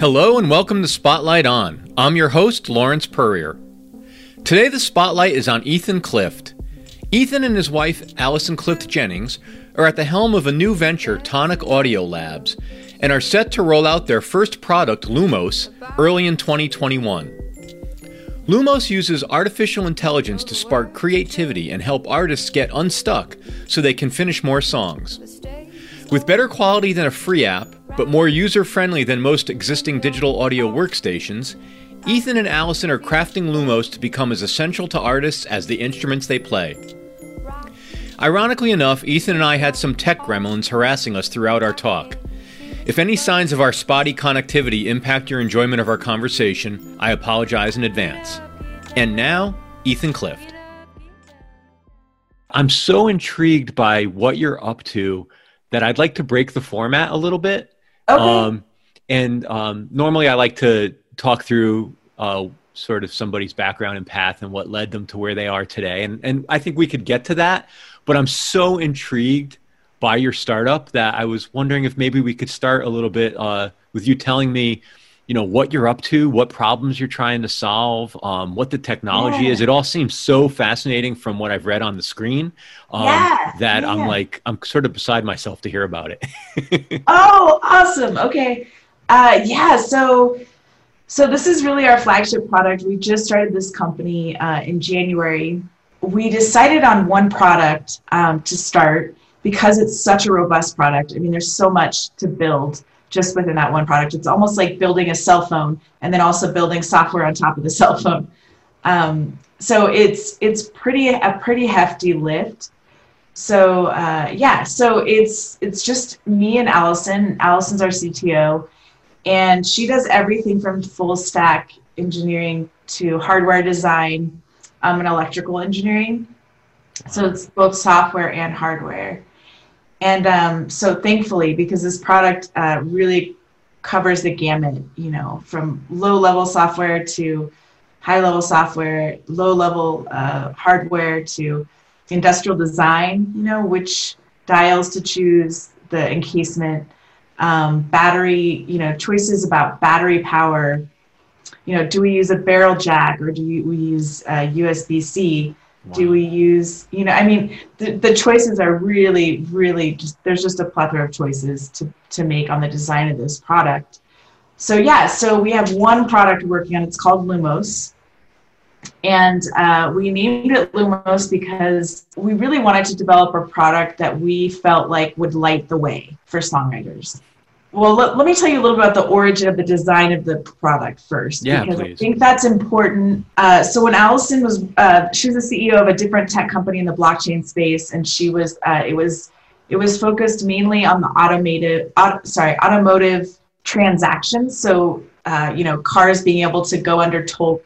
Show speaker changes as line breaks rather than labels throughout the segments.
Hello and welcome to Spotlight On. I'm your host, Lawrence Purrier. Today, the spotlight is on Ethan Clift. Ethan and his wife, Allison Clift Jennings, are at the helm of a new venture, Tonic Audio Labs, and are set to roll out their first product, Lumos, early in 2021. Lumos uses artificial intelligence to spark creativity and help artists get unstuck so they can finish more songs. With better quality than a free app, but more user friendly than most existing digital audio workstations, Ethan and Allison are crafting Lumos to become as essential to artists as the instruments they play. Ironically enough, Ethan and I had some tech gremlins harassing us throughout our talk. If any signs of our spotty connectivity impact your enjoyment of our conversation, I apologize in advance. And now, Ethan Clift. I'm so intrigued by what you're up to that I'd like to break the format a little bit.
Okay.
Um, and um, normally I like to talk through uh, sort of somebody's background and path and what led them to where they are today. And, and I think we could get to that. But I'm so intrigued by your startup that I was wondering if maybe we could start a little bit uh, with you telling me you know what you're up to what problems you're trying to solve um, what the technology
Yeah.
is it all seems so fascinating from what i've read on the screen um,
Yeah,
that i'm like i'm sort of beside myself to hear about it
Oh, awesome. Okay. Uh, yeah. So, so this is really our flagship product. We just started this company uh, in January. We decided on one product um, to start because it's such a robust product. I mean, there's so much to build just within that one product. It's almost like building a cell phone and then also building software on top of the cell phone. Um, so it's it's pretty a pretty hefty lift. So uh, yeah, so it's it's just me and Allison. Allison's our CTO, and she does everything from full stack engineering to hardware design um, and electrical engineering. So it's both software and hardware. And um, so thankfully, because this product uh, really covers the gamut, you know, from low level software to high level software, low level uh, hardware to industrial design, you know, which dials to choose, the encasement, um, battery, you know, choices about battery power. You know, do we use a barrel jack or do we use uh, USB C? Do we use, you know, I mean, the, the choices are really, really just, there's just a plethora of choices to, to make on the design of this product. So, yeah, so we have one product working on. It's called Lumos. And uh, we named it Lumos because we really wanted to develop a product that we felt like would light the way for songwriters. Well, let, let me tell you a little bit about the origin of the design of the product first.
Yeah,
because I think that's important. Uh, so when Allison was, uh, she was the CEO of a different tech company in the blockchain space, and she was, uh, it was, it was focused mainly on the automated, auto, sorry, automotive transactions. So, uh, you know, cars being able to go under toll,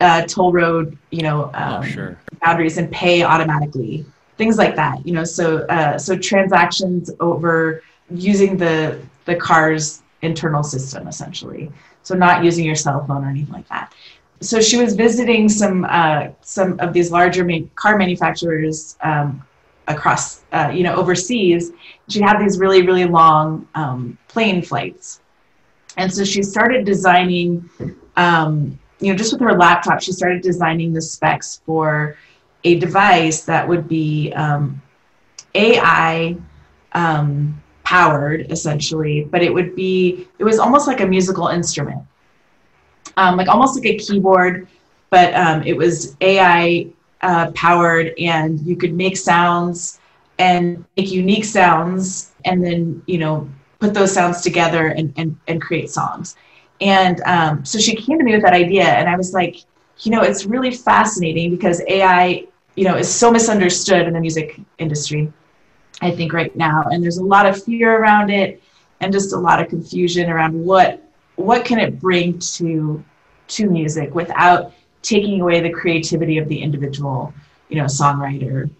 uh, toll road, you know, um,
oh sure.
boundaries and pay automatically things like that you know so uh, so transactions over using the the car's internal system essentially. So not using your cell phone or anything like that. So she was visiting some uh, some of these larger ma- car manufacturers um, across uh, you know overseas. She had these really really long um, plane flights. And so she started designing um, you know just with her laptop she started designing the specs for a device that would be um, ai um, powered essentially but it would be it was almost like a musical instrument. Um, like almost like a keyboard but um, it was ai uh, powered and you could make sounds and make unique sounds and then you know put those sounds together and, and, and create songs and um, so she came to me with that idea and i was like you know it's really fascinating because ai you know is so misunderstood in the music industry i think right now. And there's a lot of fear around it and just a lot of confusion around what what can it bring to to music without taking away the creativity of the individual you know songwriter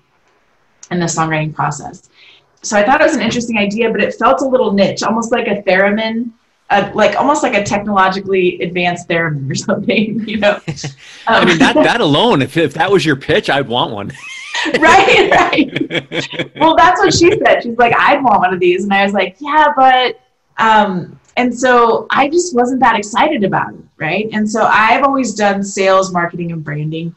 and the songwriting process. So I thought it was an interesting idea, but it felt a little niche, almost like a theremin, uh, like almost like a technologically advanced theremin or something, you know.
I mean that that alone, if if that was your pitch, I'd want one.
right, right. well, that's what she said. She's like, I'd want one of these, and I was like, yeah, but um, and so I just wasn't that excited about it, right? And so I've always done sales, marketing, and branding,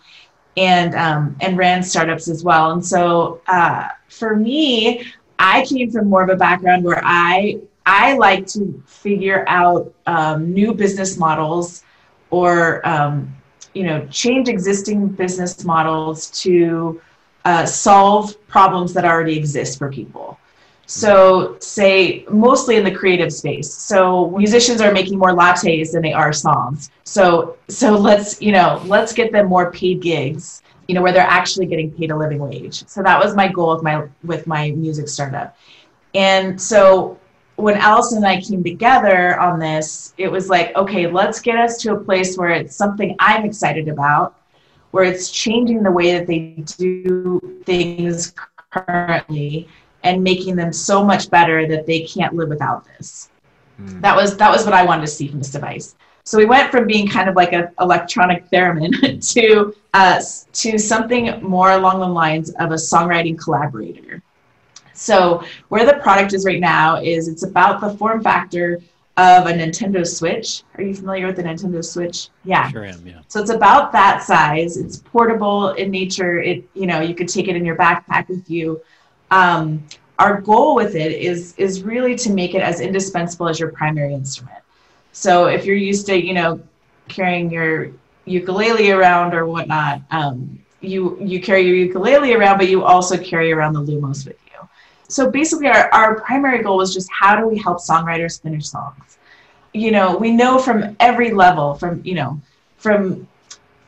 and um, and ran startups as well. And so uh, for me, I came from more of a background where I I like to figure out um, new business models or um, you know change existing business models to uh, solve problems that already exist for people. So, say mostly in the creative space. So, musicians are making more lattes than they are songs. So, so let's you know let's get them more paid gigs. You know where they're actually getting paid a living wage. So that was my goal with my with my music startup. And so when Allison and I came together on this, it was like, okay, let's get us to a place where it's something I'm excited about, where it's changing the way that they do things currently and making them so much better that they can't live without this. Mm. That was that was what I wanted to see from this device. So we went from being kind of like an electronic theremin to uh, to something more along the lines of a songwriting collaborator. So where the product is right now is it's about the form factor of a Nintendo Switch. Are you familiar with the Nintendo Switch?
Yeah. Sure am, yeah.
So it's about that size. It's portable in nature. It, you know, you could take it in your backpack with you. Um, our goal with it is is really to make it as indispensable as your primary instrument. So if you're used to, you know, carrying your ukulele around or whatnot, um, you you carry your ukulele around, but you also carry around the Lumos with. So basically, our, our primary goal was just how do we help songwriters finish songs? You know, we know from every level, from you know, from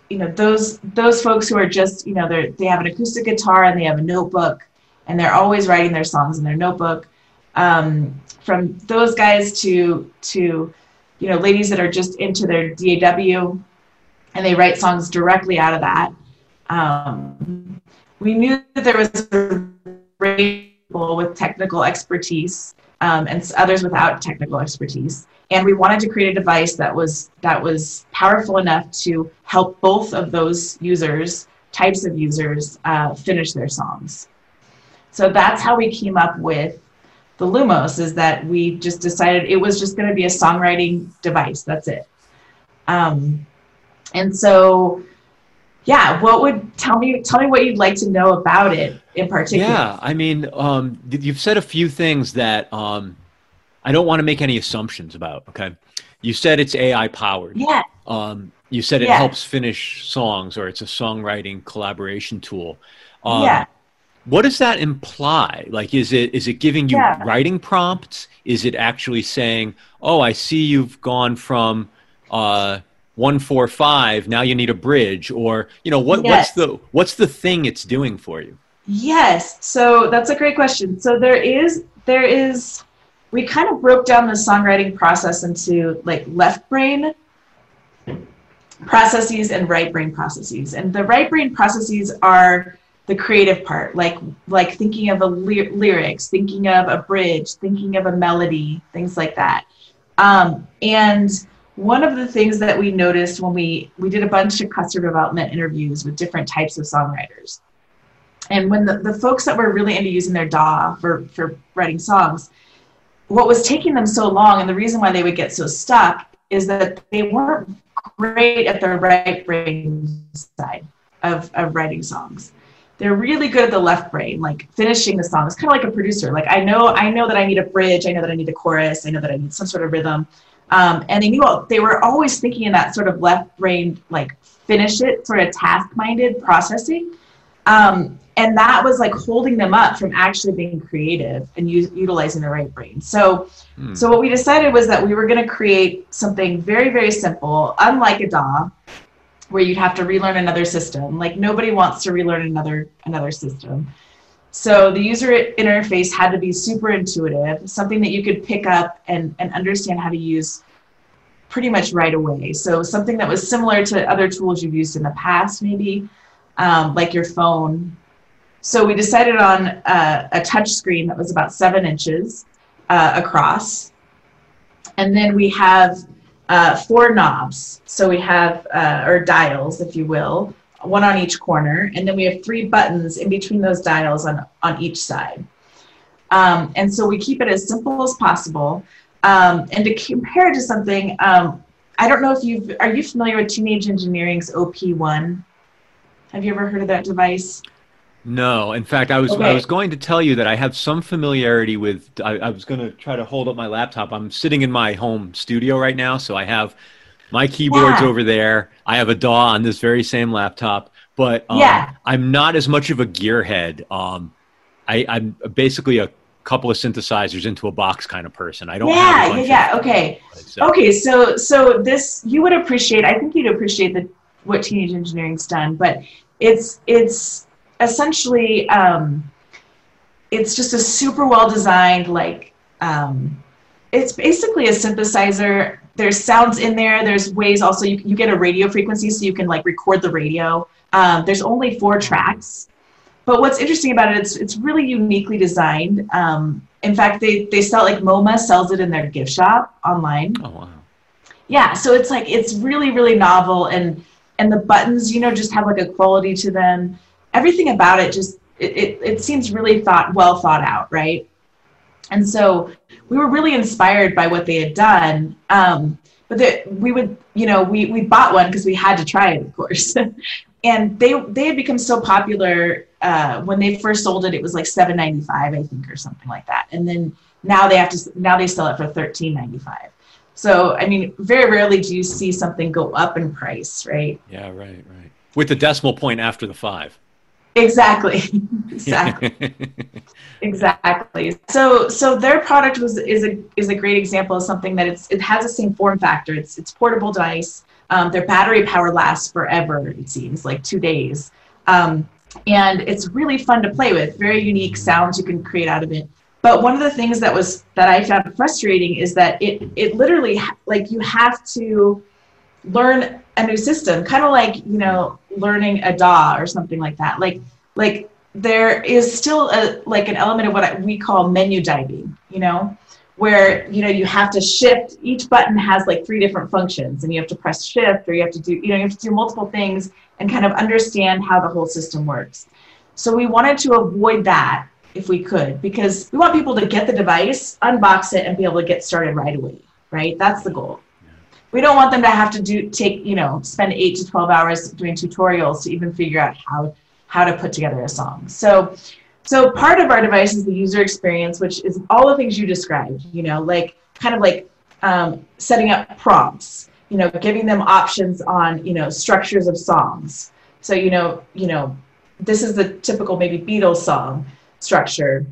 you know those those folks who are just you know they they have an acoustic guitar and they have a notebook and they're always writing their songs in their notebook. Um, from those guys to to you know ladies that are just into their DAW and they write songs directly out of that. Um, we knew that there was a people with technical expertise um, and others without technical expertise. And we wanted to create a device that was that was powerful enough to help both of those users, types of users, uh, finish their songs. So that's how we came up with the Lumos is that we just decided it was just going to be a songwriting device. That's it. Um, and so, yeah, what would tell me tell me what you'd like to know about it in particular?
Yeah, I mean, um, you've said a few things that um, I don't want to make any assumptions about. Okay, you said it's AI powered.
Yeah.
Um, you said it yeah. helps finish songs, or it's a songwriting collaboration tool. Um, yeah what does that imply like is it is it giving you yeah. writing prompts is it actually saying oh i see you've gone from uh, 145 now you need a bridge or you know what, yes. what's the what's the thing it's doing for you
yes so that's a great question. So there is there is we kind of broke down the songwriting process into like left brain processes and right brain processes. And the right brain processes are the creative part like like thinking of a ly- lyrics thinking of a bridge thinking of a melody things like that. Um, and one of the things that we noticed when we we did a bunch of customer development interviews with different types of songwriters and when the, the folks that were really into using their daw for for writing songs what was taking them so long and the reason why they would get so stuck is that they weren't great at the right brain side of, of writing songs they're really good at the left brain, like finishing the song. It's kind of like a producer. Like I know, I know that I need a bridge. I know that I need a chorus. I know that I need some sort of rhythm. Um, and they knew they were always thinking in that sort of left brain, like finish it, sort of task-minded processing. Um, and that was like holding them up from actually being creative and utilizing the right brain. So, mm. so what we decided was that we were going to create something very, very simple, unlike a DAW, where you'd have to relearn another system. Like nobody wants to relearn another another system. So the user interface had to be super intuitive, something that you could pick up and, and understand how to use pretty much right away. So something that was similar to other tools you've used in the past, maybe um, like your phone. So we decided on a touch screen that was about seven inches uh, across. And then we have uh, four knobs. So we have, uh, or dials, if you will, one on each corner. And then we have three buttons in between those dials on, on each side. Um, and so we keep it as simple as possible. Um, and to compare to something, um, I don't know if you've, are you familiar with Teenage Engineering's OP1? Have you ever heard of that device?
No, in fact, I was okay. I was going to tell you that I have some familiarity with. I, I, was going to try to hold up my laptop. I'm sitting in my home studio right now, so I have my keyboards yeah. over there. I have a DAW on this very same laptop, but um, yeah. I'm not as much of a gearhead. Um, I, I'm basically a couple of synthesizers into a box kind of person. I don't.
Yeah, yeah, yeah. Okay, so. okay. So, so this you would appreciate. I think you'd appreciate the what Teenage Engineering's done, but it's it's essentially um, it's just a super well designed like um, it's basically a synthesizer. There's sounds in there. There's ways also you, you get a radio frequency so you can like record the radio. Um, there's only four tracks. But what's interesting about it it's, it's really uniquely designed. Um, in fact they, they sell like moma sells it in their gift shop online.
Oh wow.
Yeah so it's like it's really really novel and and the buttons you know just have like a quality to them everything about it just it, it, it seems really thought well thought out right? And so we were really inspired by what they had done um, but that we would you know we, we bought one because we had to try it of course. And they they had become so popular uh, when they first sold it it was like 7.95 i think or something like that. And then now they have to now they sell it for 13.95 so i mean very rarely do you see something go up in price right?
Yeah right right. With the decimal point after the five
Exactly. exactly. exactly. So so their product was is a is a great example of something that it's it has the same form factor. It's it's portable device. Um, their battery power lasts forever. It seems like two days, um, and it's really fun to play with. Very unique sounds you can create out of it. But one of the things that was that I found frustrating is that it it literally like you have to learn a new system, kind of like you know learning a DAW or something like that. Like like there is still a like an element of what we call menu diving. You know, where you know you have to shift. Each button has like three different functions, and you have to press shift, or you have to do you know you have to do multiple things and kind of understand how the whole system works. So we wanted to avoid that if we could, because we want people to get the device, unbox it, and be able to get started right away. Right? That's the goal we don't want them to have to do take you know spend eight to 12 hours doing tutorials to even figure out how how to put together a song. So so part of our device is the user experience which is all the things you described you know like kind of like um, setting up prompts you know giving them options on you know structures of songs. So you know you know this is the typical maybe beatles song structure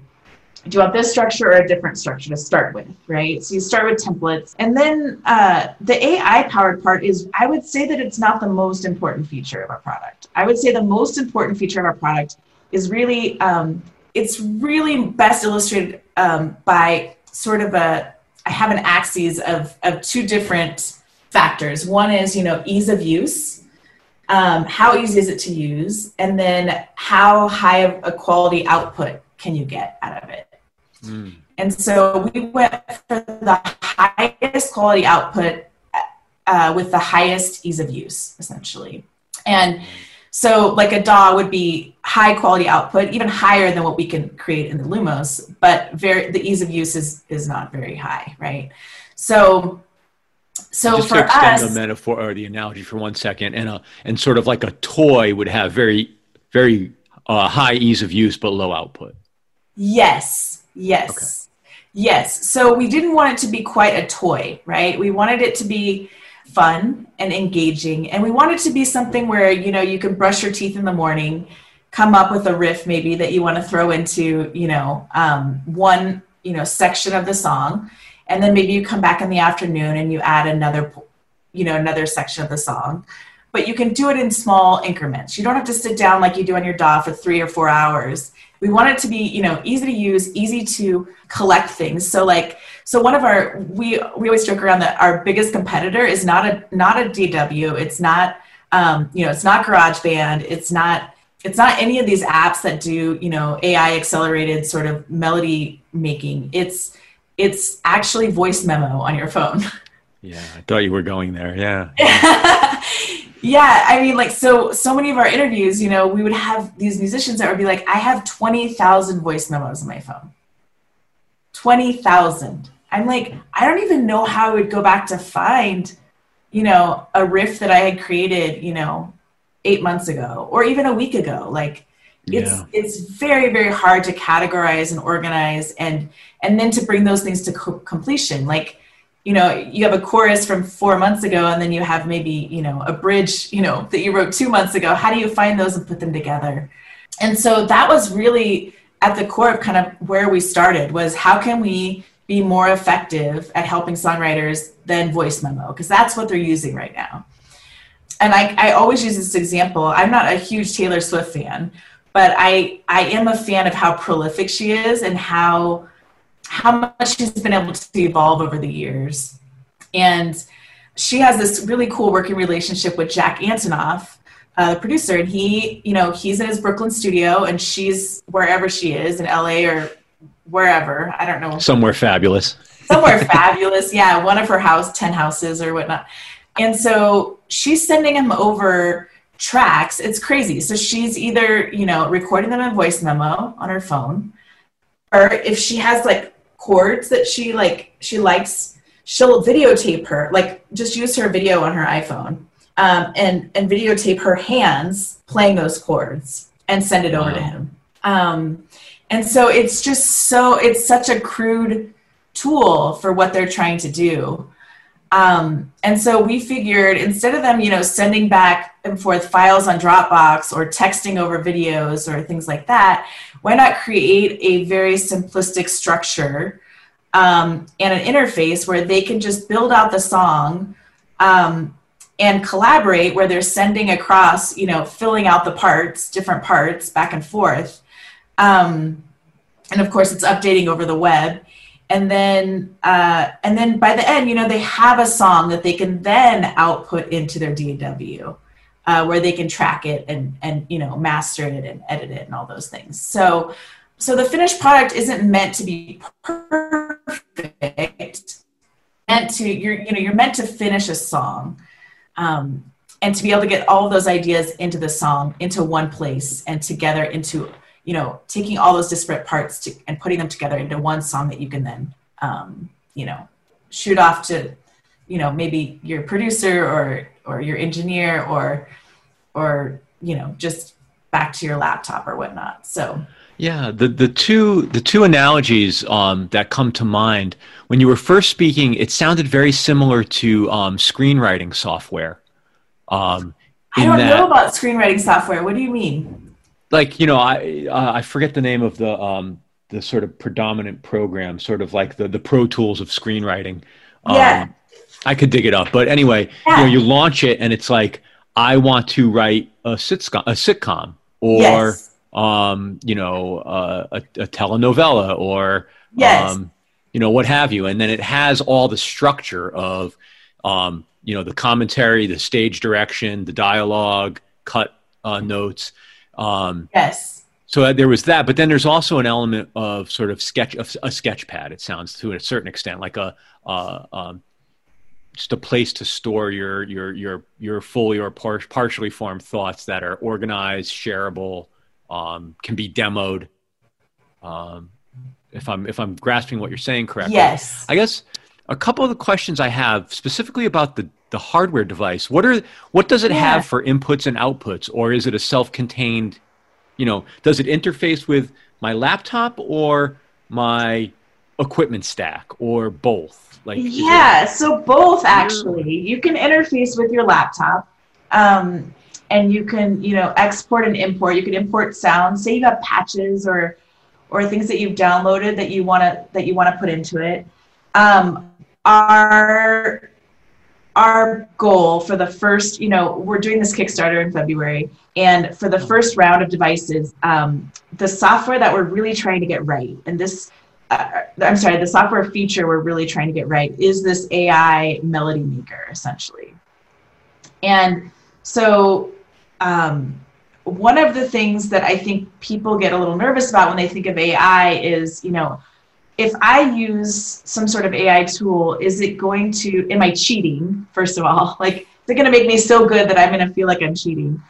do you want this structure or a different structure to start with, right? So you start with templates. And then uh, the AI powered part is, I would say that it's not the most important feature of our product. I would say the most important feature of our product is really, um, it's really best illustrated um, by sort of a, I have an axis of, of two different factors. One is, you know, ease of use. Um, how easy is it to use? And then how high of a quality output can you get out of it? Mm. And so we went for the highest quality output uh, with the highest ease of use, essentially. And so, like a DAW would be high quality output, even higher than what we can create in the Lumos, but very the ease of use is is not very high, right? So, so
just
for
to extend
us,
the metaphor or the analogy for one second, and a and sort of like a toy would have very very uh, high ease of use but low output.
Yes, yes. Okay. Yes. So we didn't want it to be quite a toy, right? We wanted it to be fun and engaging. And we wanted to be something where, you know, you can brush your teeth in the morning, come up with a riff maybe that you want to throw into, you know, um, one, you know, section of the song. And then maybe you come back in the afternoon and you add another, you know, another section of the song. But you can do it in small increments. You don't have to sit down like you do on your DAW for three or four hours we want it to be you know easy to use easy to collect things. So like so one of our we we always joke around that our biggest competitor is not a not a DAW it's not um, you know it's not garageband. It's not it's not any of these apps that do you know ai accelerated sort of melody making. It's it's actually voice memo on your phone.
Yeah i thought you were going there. Yeah
yeah i mean like so so many of our interviews you know we would have these musicians that would be like i have 20000 voice memos on my phone. 20000 i'm like i don't even know how i would go back to find you know a riff that i had created you know eight months ago or even a week ago. Like it's yeah. it's very very hard to categorize and organize and and then to bring those things to co- completion. Like you know you have a chorus from four months ago and then you have maybe you know a bridge you know that you wrote two months ago. How do you find those and put them together? And so that was really at the core of kind of where we started was how can we be more effective at helping songwriters than voice memo? Because that's what they're using right now. And I, I always use this example. I'm not a huge Taylor Swift fan, but I I am a fan of how prolific she is and how how much she's been able to evolve over the years. And she has this really cool working relationship with Jack Antonoff, uh, the producer, and he, you know, he's in his Brooklyn studio and she's wherever she is in LA or wherever. I don't know.
Somewhere fabulous.
Somewhere fabulous. Yeah. One of her house, 10 houses or whatnot. And so she's sending him over tracks. It's crazy. So she's either, you know, recording them in voice memo on her phone, or if she has like chords that she like she likes, she'll videotape her, like just use her video on her iPhone. Um, and and videotape her hands playing those chords and send it over wow. to him. Um, and so it's just so it's such a crude tool for what they're trying to do. Um, and so we figured instead of them, you know, sending back and forth files on Dropbox or texting over videos or things like that, why not create a very simplistic structure um, and an interface where they can just build out the song um, and collaborate where they're sending across, you know, filling out the parts, different parts back and forth. Um, and of course, it's updating over the web and then uh, and then by the end you know they have a song that they can then output into their daw uh, where they can track it and and you know master it and edit it and all those things. So so the finished product isn't meant to be perfect. Meant to you're you know you're meant to finish a song um, and to be able to get all those ideas into the song into one place and together into you know taking all those disparate parts to, and putting them together into one song that you can then um, you know shoot off to you know maybe your producer or or your engineer or or you know just back to your laptop or whatnot. So
yeah the the two the two analogies um, that come to mind when you were first speaking it sounded very similar to um, screenwriting software.
Um, i don't that, know about screenwriting software. What do you mean?
Like you know i uh, i forget the name of the um the sort of predominant program sort of like the the pro tools of screenwriting.
Um, yeah
i could dig it up but anyway yeah. you know you launch it and it's like i want to write a sitcom a sitcom or yes. um you know uh, a, a telenovela or
yes. um
you know what have you and then it has all the structure of um you know the commentary the stage direction the dialogue cut uh, notes
um, yes.
So there was that, but then there's also an element of sort of sketch, a sketch pad. It sounds to a certain extent like a, uh, um, just a place to store your your your your fully or par- partially formed thoughts that are organized, shareable, um, can be demoed. Um, if I'm if I'm grasping what you're saying correctly,
yes.
I guess a couple of the questions I have specifically about the the hardware device what are what does it yeah. have for inputs and outputs or is it a self-contained you know does it interface with my laptop or my equipment stack or both
like yeah so both actually. You can interface with your laptop um, and you can you know export and import. You can import sounds. Say you have patches or or things that you've downloaded that you want to that you want to put into it. Um, our our goal for the first, you know, we're doing this Kickstarter in February, and for the first round of devices, um, the software that we're really trying to get right, and this, uh, I'm sorry, the software feature we're really trying to get right is this AI melody maker, essentially. And so, um, one of the things that I think people get a little nervous about when they think of AI is, you know, if I use some sort of AI tool, is it going to, am I cheating, first of all? Like, is it going to make me so good that I'm going to feel like I'm cheating?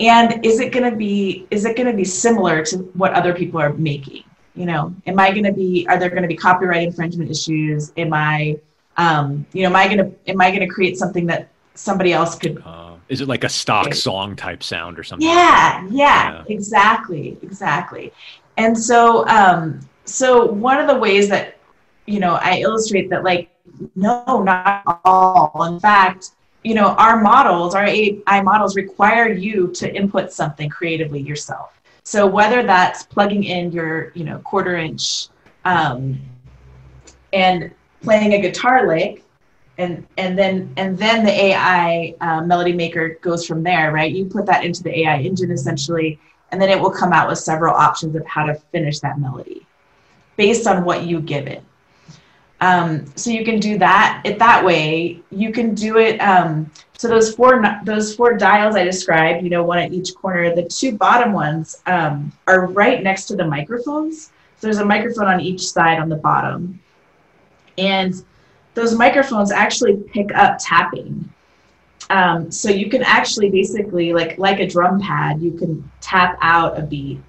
And is it going to be, is it going to be similar to what other people are making? You know, am I going to be, are there going to be copyright infringement issues? Am I, um, you know, am I going to, am I going to create something that somebody else could uh
is it like a stock song type sound or something?
Yeah, like yeah, yeah, exactly, exactly. And so, um, so one of the ways that you know I illustrate that, like, no, not all. In fact, you know, our models, our AI models, require you to input something creatively yourself. So whether that's plugging in your, you know, quarter inch um, and playing a guitar lick and and then and then the AI uh, melody maker goes from there, right? You put that into the AI engine essentially, and then it will come out with several options of how to finish that melody based on what you give it. Um, so you can do that it that way. You can do it. Um, so those four those four dials I described, you know, one at each corner. The two bottom ones um, are right next to the microphones. So there's a microphone on each side on the bottom, and those microphones actually pick up tapping. Um, so you can actually basically like like a drum pad, you can tap out a beat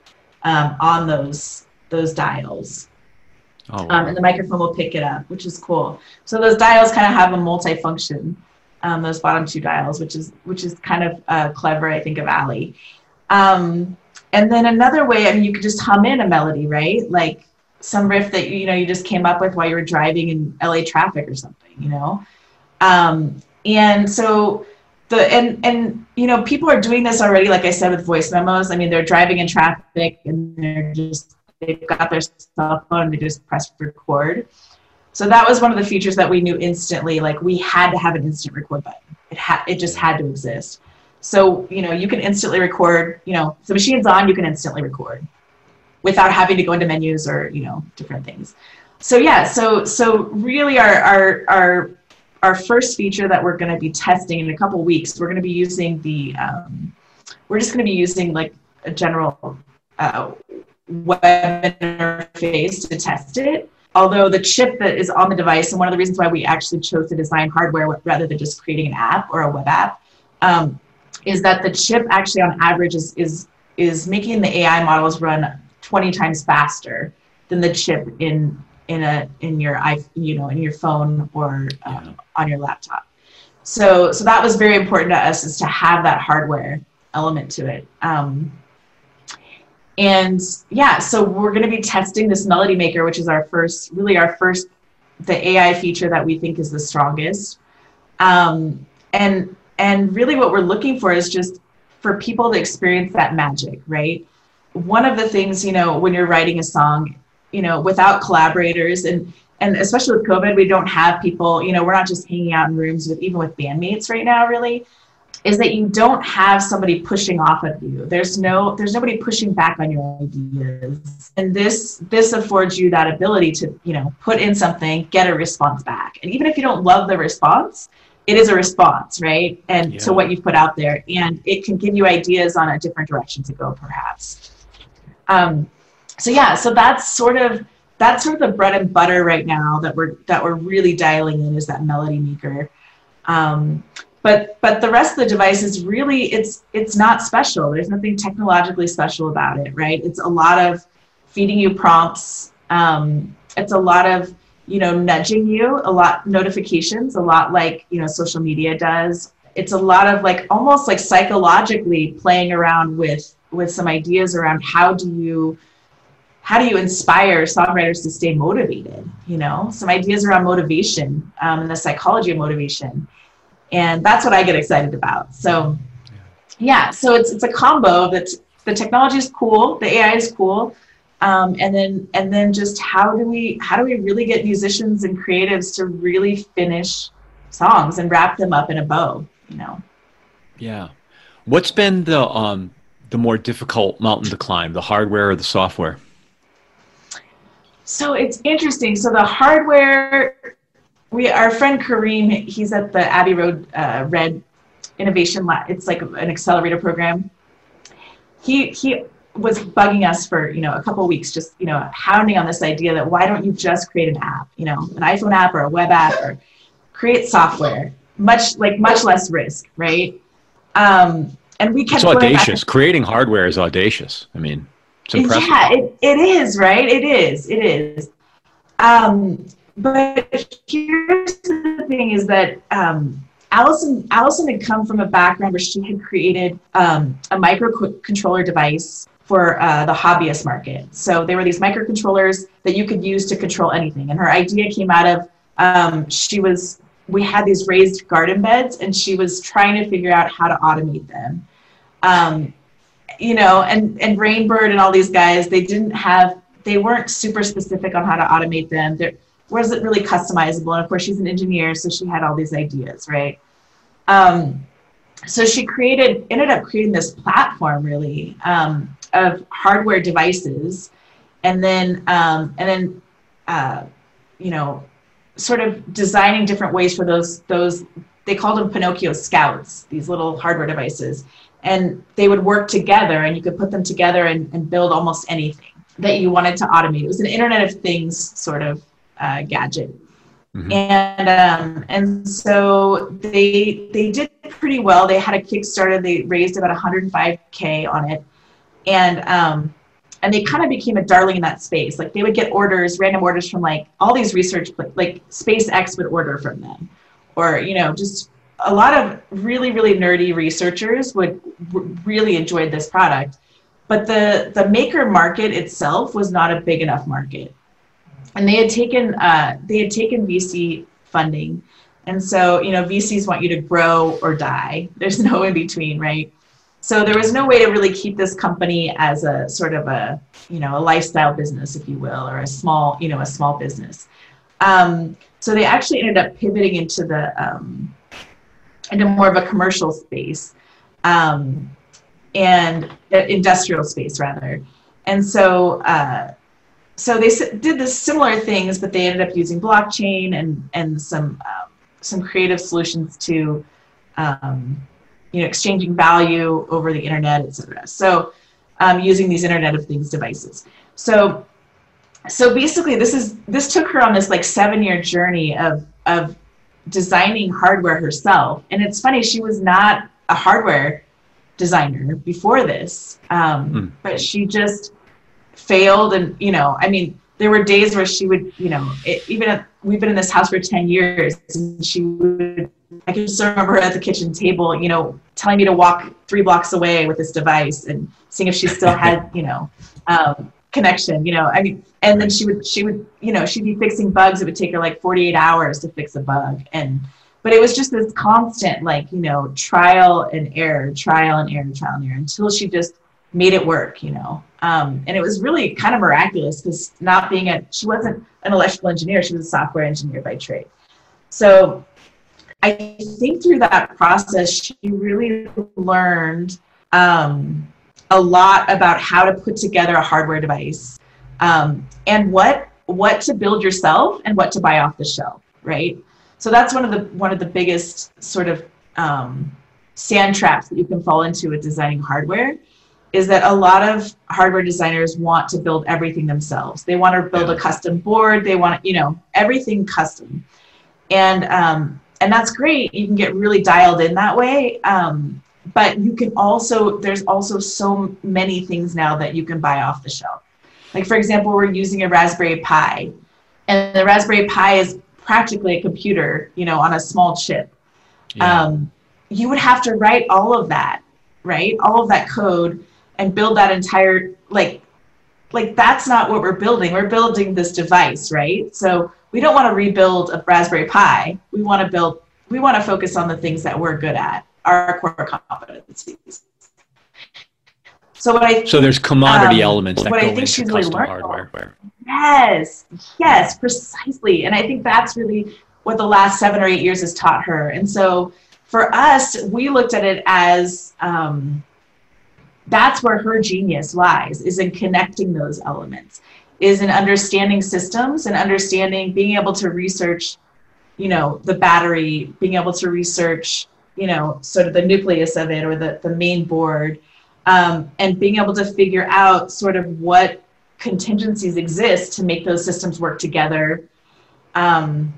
um, on those those dials. Oh, wow. um, and the microphone will pick it up, which is cool. So those dials kind of have a multi-function. Um, those bottom two dials, which is which is kind of uh, clever, I think, of Ali. Um, and then another way, I mean, you could just hum in a melody, right? Like some riff that you know you just came up with while you were driving in LA traffic or something, you know. Um, and so the and and you know people are doing this already, like I said with voice memos. I mean, they're driving in traffic and they're just they've got their cell phone they just press record. So that was one of the features that we knew instantly. Like we had to have an instant record button. It had it just had to exist. So you know you can instantly record. You know, the machine's on, you can instantly record without having to go into menus or you know different things so yeah so so really our our our our first feature that we're going to be testing in a couple weeks we're going to be using the um, we're just going to be using like a general uh, web interface to test it. Although the chip that is on the device and one of the reasons why we actually chose to design hardware rather than just creating an app or a web app um, is that the chip actually on average is is is making the ai models run 20 times faster than the chip in in a in your i you know in your phone or yeah. on your laptop. So so that was very important to us is to have that hardware element to it. Um, and yeah so we're going to be testing this melody maker which is our first really our first the ai feature that we think is the strongest. Um, and and really what we're looking for is just for people to experience that magic right? One of the things, you know, when you're writing a song, you know, without collaborators and and especially with COVID, we don't have people, you know, we're not just hanging out in rooms with even with bandmates right now, really, is that you don't have somebody pushing off of you. There's no there's nobody pushing back on your ideas. And this this affords you that ability to, you know, put in something, get a response back. And even if you don't love the response, it is a response, right? And yeah. to what you've put out there. And it can give you ideas on a different direction to go, perhaps. Um, so yeah, so that's sort of that's sort of the bread and butter right now that we're that we're really dialing in is that melody maker. Um, but but the rest of the device is really it's it's not special. There's nothing technologically special about it, right? It's a lot of feeding you prompts. Um, it's a lot of you know nudging you, a lot notifications, a lot like you know social media does. It's a lot of like almost like psychologically playing around with with some ideas around how do you how do you inspire songwriters to stay motivated you know some ideas around motivation um, and the psychology of motivation and that's what i get excited about so yeah so it's it's a combo that the technology is cool the ai is cool um, and then and then just how do we how do we really get musicians and creatives to really finish songs and wrap them up in a bow you know
yeah what's been the um the more difficult mountain to climb, the hardware or the software?
So it's interesting. So the hardware, we our friend Kareem, he's at the Abbey Road uh, Red Innovation Lab. It's like an accelerator program, he he was bugging us for you know a couple weeks, just you know hounding on this idea that why don't you just create an app, you know, an iPhone app or a web app or create software, much like much less risk, right? Um, and we kept
it's audacious. Creating hardware is audacious. I mean, it's impressive.
Yeah, it, it is, right? It is. It is. Um, but here's the thing: is that um, Allison Allison had come from a background where she had created um, a microcontroller device for uh, the hobbyist market. So they were these microcontrollers that you could use to control anything. And her idea came out of um, she was we had these raised garden beds, and she was trying to figure out how to automate them. Um, you know, and and Rainbird and all these guys, they didn't have they weren't super specific on how to automate them. There wasn't really customizable. And of course, she's an engineer, so she had all these ideas, right? Um, so she created, ended up creating this platform really um, of hardware devices, and then um, and then uh, you know, sort of designing different ways for those those they called them Pinoccio Scouts, these little hardware devices, and they would work together, and you could put them together and, and build almost anything that you wanted to automate. It was an Internet of Things sort of uh, gadget. Mm-hmm. And um, and so they they did pretty well. They had a Kickstarter. They raised about 105k on it, and um, and they kind of became a darling in that space. Like they would get orders, random orders from like all these research, like SpaceX would order from them, or you know just a lot of really really nerdy researchers would really enjoyed this product but the the maker market itself was not a big enough market and they had taken uh, they had taken vc funding. And so you know vcs want you to grow or die. There's no in between right? So there was no way to really keep this company as a sort of a you know a lifestyle business if you will or a small you know a small business. Um, so they actually ended up pivoting into the um, into more of a commercial space um, and uh, industrial space rather. And so, uh, so they did the similar things, but they ended up using blockchain and and some um, some creative solutions to, um, you know, exchanging value over the internet, etc. So, um, using these Internet of Things devices. So, so basically, this is this took her on this like seven year journey of of designing hardware herself. And it's funny, she was not a hardware designer before this, um, mm. but she just failed. And, you know, I mean, there were days where she would, you know, it, even at, we've been in this house for 10 years, and she would, I can just remember her at the kitchen table, you know, telling me to walk three blocks away with this device and seeing if she still had, you know, um, connection you know i mean and then she would she would you know she'd be fixing bugs it would take her like 48 hours to fix a bug and but it was just this constant like you know trial and error trial and error trial and error until she just made it work you know um, and it was really kind of miraculous because not being a she wasn't an electrical engineer she was a software engineer by trade. So i think through that process she really learned um, a lot about how to put together a hardware device um, and what what to build yourself and what to buy off the shelf right? So that's one of the one of the biggest sort of um, sand traps that you can fall into with designing hardware is that a lot of hardware designers want to build everything themselves. They want to build a custom board they want you know everything custom. And um, and that's great you can get really dialed in that way um, but you can also there's also so many things now that you can buy off the shelf. Like for example we're using a raspberry pi and the raspberry pi is practically a computer you know on a small chip. Yeah. um, you would have to write all of that right? All of that code and build that entire like like that's not what we're building we're building this device right so we don't want to rebuild a raspberry pi we want to build we want to focus on the things that we're good at our core competencies. So what I
so there's commodity um, elements that what go I think into she's custom really hardware.
Yes, yes, precisely, and I think that's really what the last seven or eight years has taught her. And so for us, we looked at it as um, that's where her genius lies is in connecting those elements, is in understanding systems and understanding being able to research, you know, the battery, being able to research you know, sort of the nucleus of it or the, the main board, um, and being able to figure out sort of what contingencies exist to make those systems work together um,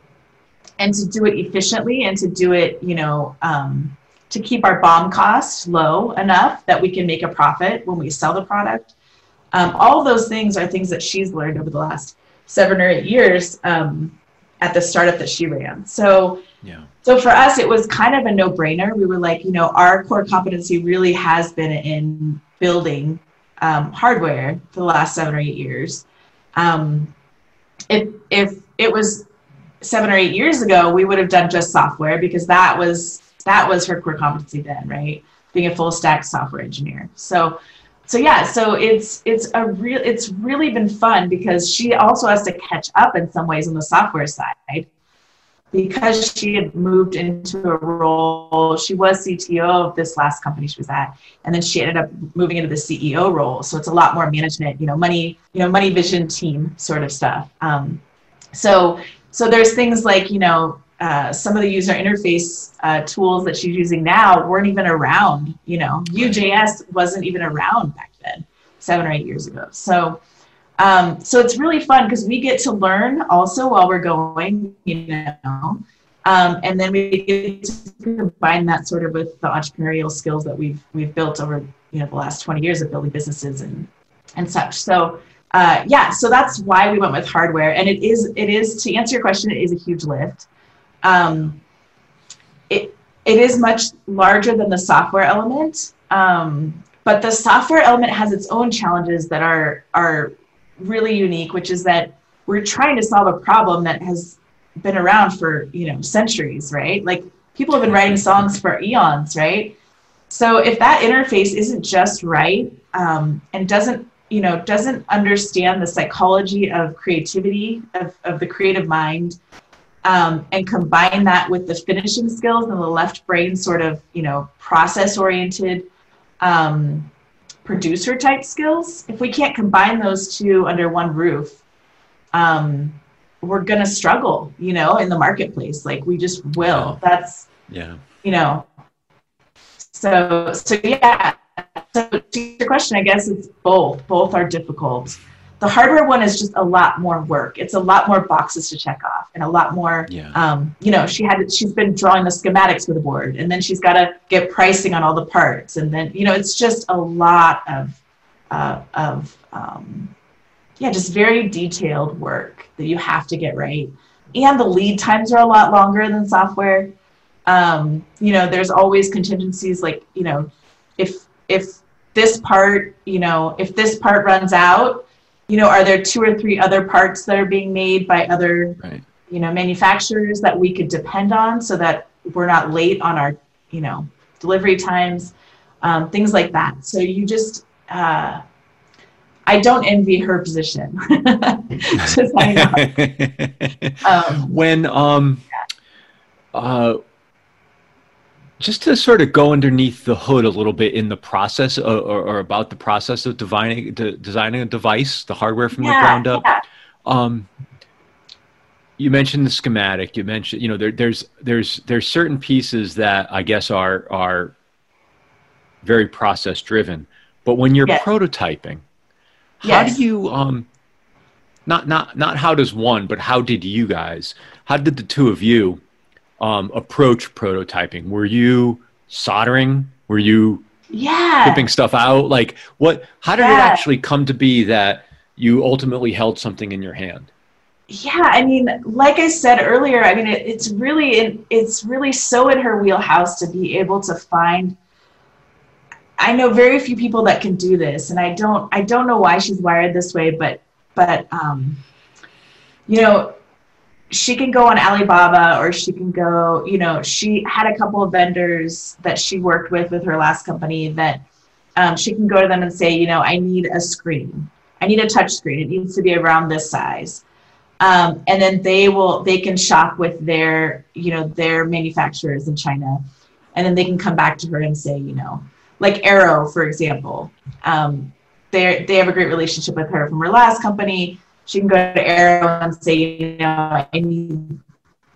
and to do it efficiently and to do it, you know, um, to keep our BOM costs low enough that we can make a profit when we sell the product. Um, all of those things are things that she's learned over the last seven or eight years um, at the startup that she ran. So, yeah. So for us, it was kind of a no-brainer. We were like, you know, our core competency really has been in building um, hardware for the last seven or eight years. Um, if if it was seven or eight years ago, we would have done just software because that was that was her core competency then, right? Being a full stack software engineer. So so yeah, so it's it's a real it's really been fun because she also has to catch up in some ways on the software side because she had moved into a role she was cto of this last company she was at and then she ended up moving into the ceo role so it's a lot more management you know money you know money vision team sort of stuff um, so so there's things like you know uh, some of the user interface uh, tools that she's using now weren't even around. You know, Vue.js wasn't even around back then, seven or eight years ago. So, um, so it's really fun because we get to learn also while we're going. You know, um, and then we get to combine that sort of with the entrepreneurial skills that we've we've built over you know the last 20 years of building businesses and and such. So uh, yeah, so that's why we went with hardware, and it is it is to answer your question, it is a huge lift. Um, it, it is much larger than the software element, um, but the software element has its own challenges that are, are really unique, which is that we're trying to solve a problem that has been around for you know centuries, right? Like people have been writing songs for eons, right? So if that interface isn't just right um, and doesn't you know doesn't understand the psychology of creativity of, of the creative mind um, and combine that with the finishing skills and the left brain sort of you know process oriented um, producer type skills. If we can't combine those two under one roof um, we're gonna struggle you know in the marketplace. Like we just will. That's yeah. you know. So so yeah. So to your question i guess it's both. Both are difficult the hardware one is just a lot more work. It's a lot more boxes to check off and a lot more, yeah. um, you know, she had, she's been drawing the schematics for the board and then she's got to get pricing on all the parts. And then, you know, it's just a lot of, uh, of, um, yeah, just very detailed work that you have to get right. And the lead times are a lot longer than software. Um, you know, there's always contingencies like, you know, if, if this part, you know, if this part runs out, you know, are there two or three other parts that are being made by other, right. you know, manufacturers that we could depend on so that we're not late on our, you know, delivery times, um, things like that. So you just, uh, I don't envy her position.
um, when um, yeah. uh, just to sort of go underneath the hood a little bit in the process or, or, or about the process of designing, de- designing a device, the hardware from yeah, the ground up. Yeah. Um, you mentioned the schematic. You mentioned, you know, there, there's there's there's certain pieces that I guess are are very process driven. But when you're yes. prototyping, how yes. do you um, not not not how does one, but how did you guys? How did the two of you? Um, approach prototyping? Were you soldering? Were you
yeah
clipping stuff out? Like what? How did yeah. it actually come to be that you ultimately held something in your hand?
Yeah, I mean, like I said earlier, I mean, it, it's really in, it's really so in her wheelhouse to be able to find. I know very few people that can do this, and I don't I don't know why she's wired this way, but but um, you know, she can go on Alibaba or she can go, you know, she had a couple of vendors that she worked with with her last company that um, she can go to them and say, you know, I need a screen. I need a touch screen. It needs to be around this size. Um, and then they will, they can shop with their, you know, their manufacturers in China. And then they can come back to her and say, you know, like Arrow, for example. Um, they they have a great relationship with her from her last company she can go to Arrow and say, you know, I need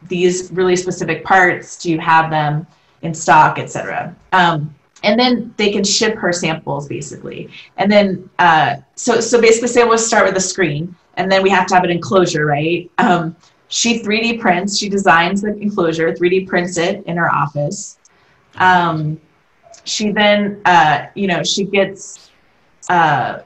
these really specific parts. Do you have them in stock, etc. Um, and then they can ship her samples basically. And then uh, so so basically, say we'll start with a screen, and then we have to have an enclosure, right? Um, she 3D prints, she designs the enclosure, 3D prints it in her office. Um, she then, uh, you know, she gets, uh,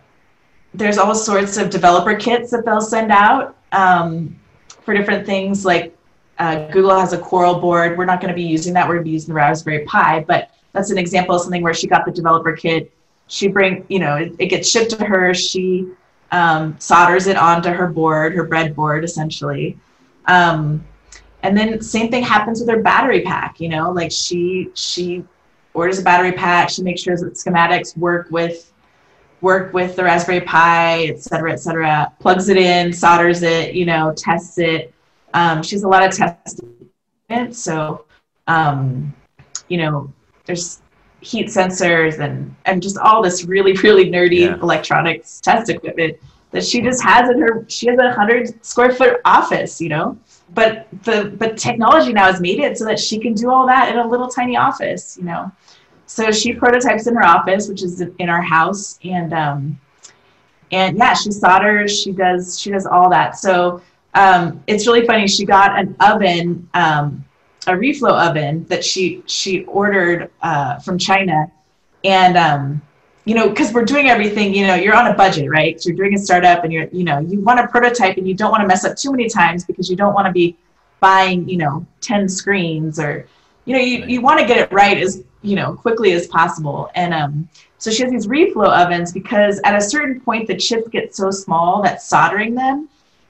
there's all sorts of developer kits that they'll send out um, for different things. Like uh, Google has a Coral board. We're not going to be using that. We're going to be using the Raspberry Pi, but that's an example of something where she got the developer kit. She bring, you know, it, it gets shipped to her. She um, solders it onto her board, her breadboard, essentially. Um, and then same thing happens with her battery pack. You know, like she she orders a battery pack. She makes sure that schematics work with work with the Raspberry Pi, et cetera, et cetera. Plugs it in, solders it, you know, tests it. Um, she has a lot of testing. So, um, you know, there's heat sensors and and just all this really really nerdy yeah. electronics test equipment that she just has in her she has a hundred square foot office you know but the but technology now has made it so that she can do all that in a little tiny office you know so she prototypes in her office which is in our house and um and yeah she solders she does she does all that. So um it's really funny she got an oven um a reflow oven that she she ordered uh from china. And um you know, because we're doing everything, you know, you're on a budget, right? So you're doing a startup and you're, you know, you want a prototype and you don't want to mess up too many times because you don't want to be buying, you know, 10 screens or, you know, you, you want to get it right as, you know, quickly as possible. And um, so she has these reflow ovens because at a certain point, the chips get so small that soldering them,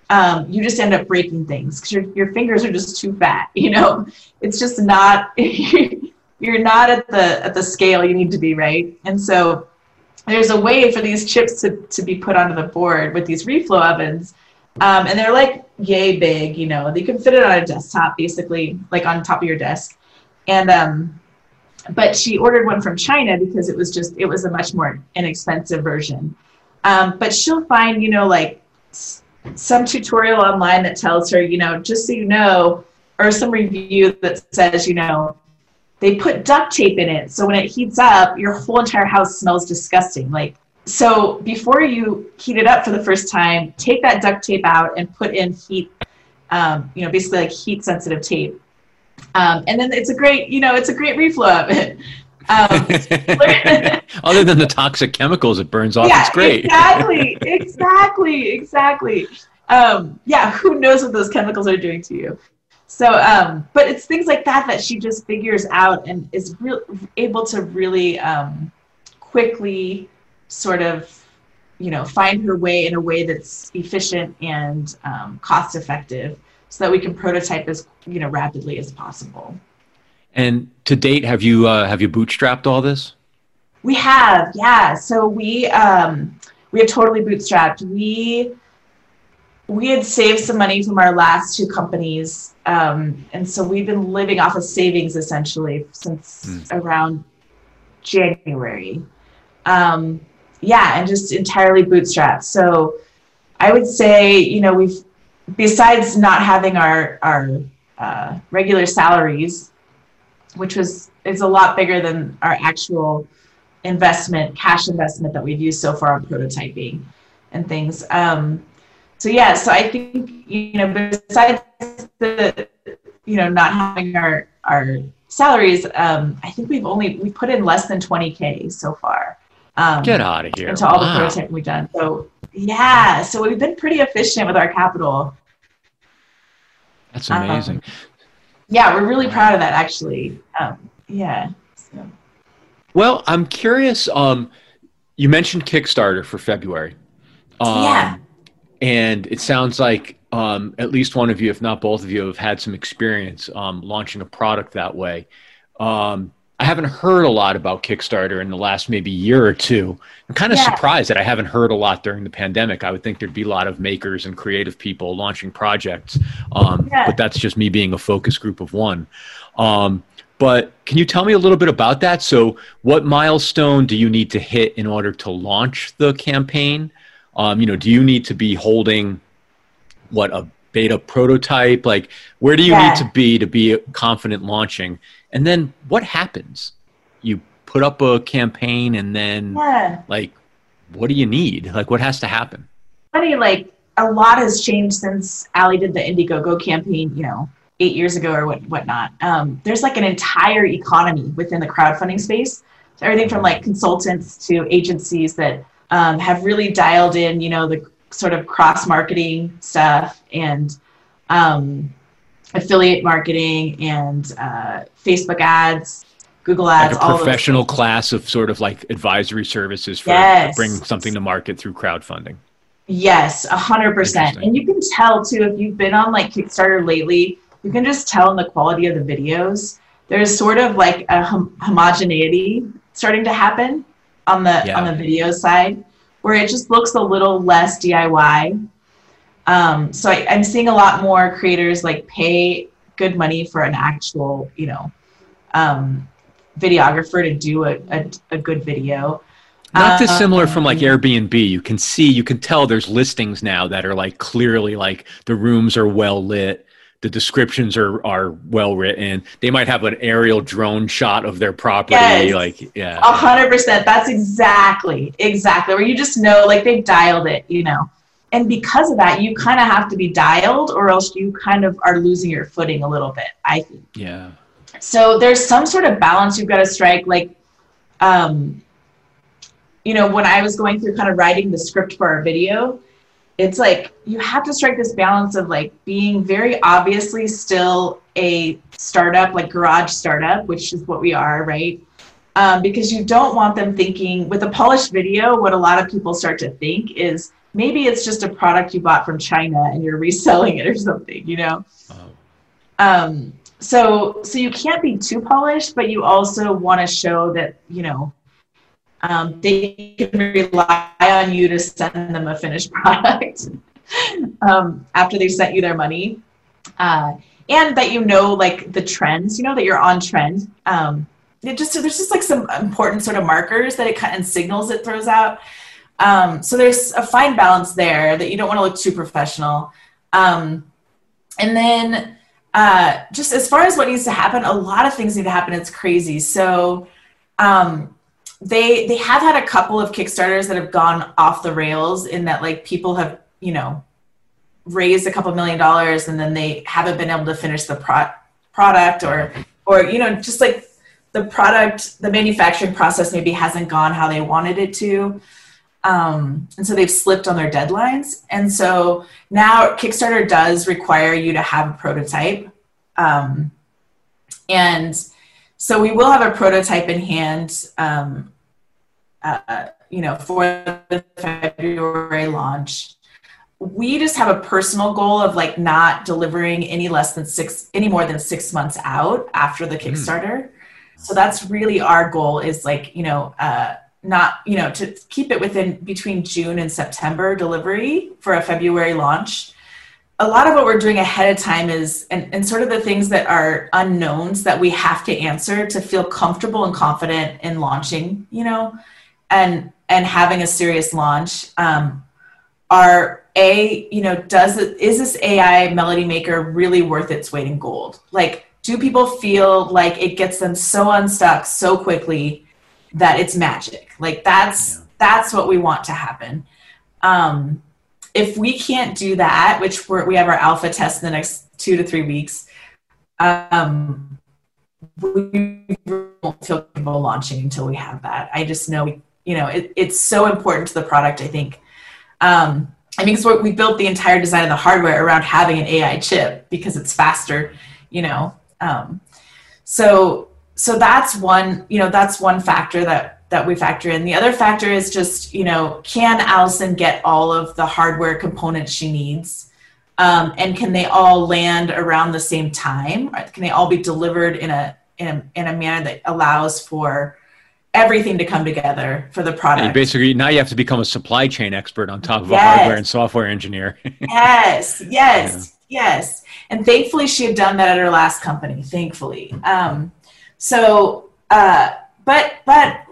um, you just end up breaking things because your, your fingers are just too fat, you know, it's just not, you're not at the, at the scale you need to be, right? And so there's a way for these chips to, to be put onto the board with these reflow ovens. Um, and they're like yay big, you know, you can fit it on a desktop basically, like on top of your desk. And, um, but she ordered one from China because it was just, it was a much more inexpensive version. Um, but she'll find, you know, like some tutorial online that tells her, you know, just so you know, or some review that says, you know, they put duct tape in it so when it heats up your whole entire house smells disgusting like so before you heat it up for the first time take that duct tape out and put in heat um, you know basically like heat sensitive tape um, and then it's a great you know it's a great reflow of it.
Um, other than the toxic chemicals it burns off. Yeah, it's great.
exactly exactly exactly. Um, yeah who knows what those chemicals are doing to you? So um, but it's things like that that she just figures out and is real able to really um, quickly sort of you know find her way in a way that's efficient and um, cost effective so that we can prototype as you know rapidly as possible.
And to date have you uh, have you bootstrapped all this?
We have yeah. So we um, we have totally bootstrapped. We we had saved some money from our last two companies um, and so we've been living off of savings essentially since mm. around january. Um, yeah and just entirely bootstrapped. So i would say you know we've besides not having our our uh, regular salaries which was is a lot bigger than our actual investment cash investment that we've used so far on prototyping and things um, so yeah, so I think you know besides the you know not having our our salaries, um, I think we've only we put in less than 20k so far.
Um, Get out of here!
Into all wow. the prototyping we've done. So yeah, so we've been pretty efficient with our capital.
That's amazing. Um,
yeah, we're really proud of that actually. Um, yeah. So.
Well, I'm curious. Um, you mentioned Kickstarter for February.
Um, yeah
and it sounds like um, at least one of you, if not both of you, have had some experience um, launching a product that way. Um, I haven't heard a lot about Kickstarter in the last maybe year or two. I'm kind of yeah. surprised that I haven't heard a lot during the pandemic. I would think there'd be a lot of makers and creative people launching projects, um, yeah. but that's just me being a focus group of one. Um, but can you tell me a little bit about that? So, what milestone do you need to hit in order to launch the campaign? Um, you know, do you need to be holding what a beta prototype? Like, where do you yeah. need to be to be confident launching? And then what happens? You put up a campaign and then
Yeah.
like what do you need? Like what has to happen?
Funny, like a lot has changed since Ali did the Indiegogo campaign, you know, eight years ago or what whatnot. Um, there's like an entire economy within the crowdfunding space. So everything from like consultants to agencies that um, have really dialed in, you know, the sort of cross marketing stuff and um, affiliate marketing and uh, Facebook ads, Google ads,
Like a professional class of sort of like advisory services for
Yes.
bring something to market through crowdfunding.
Yes, a hundred percent. And you can tell too if you've been on like Kickstarter lately. You can just tell in the quality of the videos. There's sort of like a hom- homogeneity starting to happen on the
Yeah.
on the video side, where it just looks a little less DIY. Um, so I, I'm seeing a lot more creators like pay good money for an actual, you know, um, videographer to do a, a, a good video.
Not dissimilar from like
Um,
Airbnb. You can see, you can tell there's listings now that are like clearly like the rooms are well lit, the descriptions are are well written. They might have an aerial drone shot of their property,
Yes.
like yeah.
A hundred percent. That's exactly, exactly where you just know, like they've dialed it, you know. And because of that, you kind of have to be dialed, or else you kind of are losing your footing a little bit. I think.
yeah.
So there's some sort of balance you've got to strike. Like, um, you know, when I was going through kind of writing the script for our video, it's like you have to strike this balance of like being very obviously still a startup, like garage startup, which is what we are, right? Um, because you don't want them thinking with a polished video, what a lot of people start to think is maybe it's just a product you bought from China and you're reselling it or something, you know?
Oh.
um, so so you can't be too polished but you also want to show that you know um, they can rely on you to send them a finished product um, after they've sent you their money uh, and that you know like the trends you know that you're on trend um, it just there's just like some important sort of markers that it kind and signals it throws out um, so there's a fine balance there that you don't want to look too professional um, and then uh, just as far as what needs to happen, a lot of things need to happen. It's crazy. So um, they they have had a couple of Kickstarters that have gone off the rails in that like people have you know raised a couple million dollars and then they haven't been able to finish the pro- product or or you know just like the product the manufacturing process maybe hasn't gone how they wanted it to. Um, and so they've slipped on their deadlines. And so now kickstarter does require you to have a prototype. Um, and so we will have a prototype in hand um, uh, you know for the february launch. We just have a personal goal of like not delivering any less than six any more than six months out after the kickstarter. So that's really our goal is like you know uh, not you know to keep it within between june and september delivery for a february launch a lot of what we're doing ahead of time is and, and sort of the things that are unknowns that we have to answer to feel comfortable and confident in launching you know and and having a serious launch. Um, are a you know does it is this ai melody maker really worth its weight in gold? Like do people feel like it gets them so unstuck so quickly that it's magic? Like that's
Yeah.
that's what we want to happen. Um if we can't do that which we have our alpha test in the next two to three weeks um we won't feel comfortable launching until we have that. I just know we you know it, it's so important to the product i think. Um i think it's we built the entire design of the hardware around having an ai chip because it's faster you know um so so that's one you know that's one factor that that we factor in. The other factor is just you know can allison get all of the hardware components she needs? Um, and can they all land around the same time? Can they all be delivered in a in a, in a manner that allows for everything to come together for the
And
product?
basically now you have to become a supply chain expert on top of a hardware and software engineer.
yes yes yes. And thankfully she had done that at her last company thankfully. Um, so uh, but but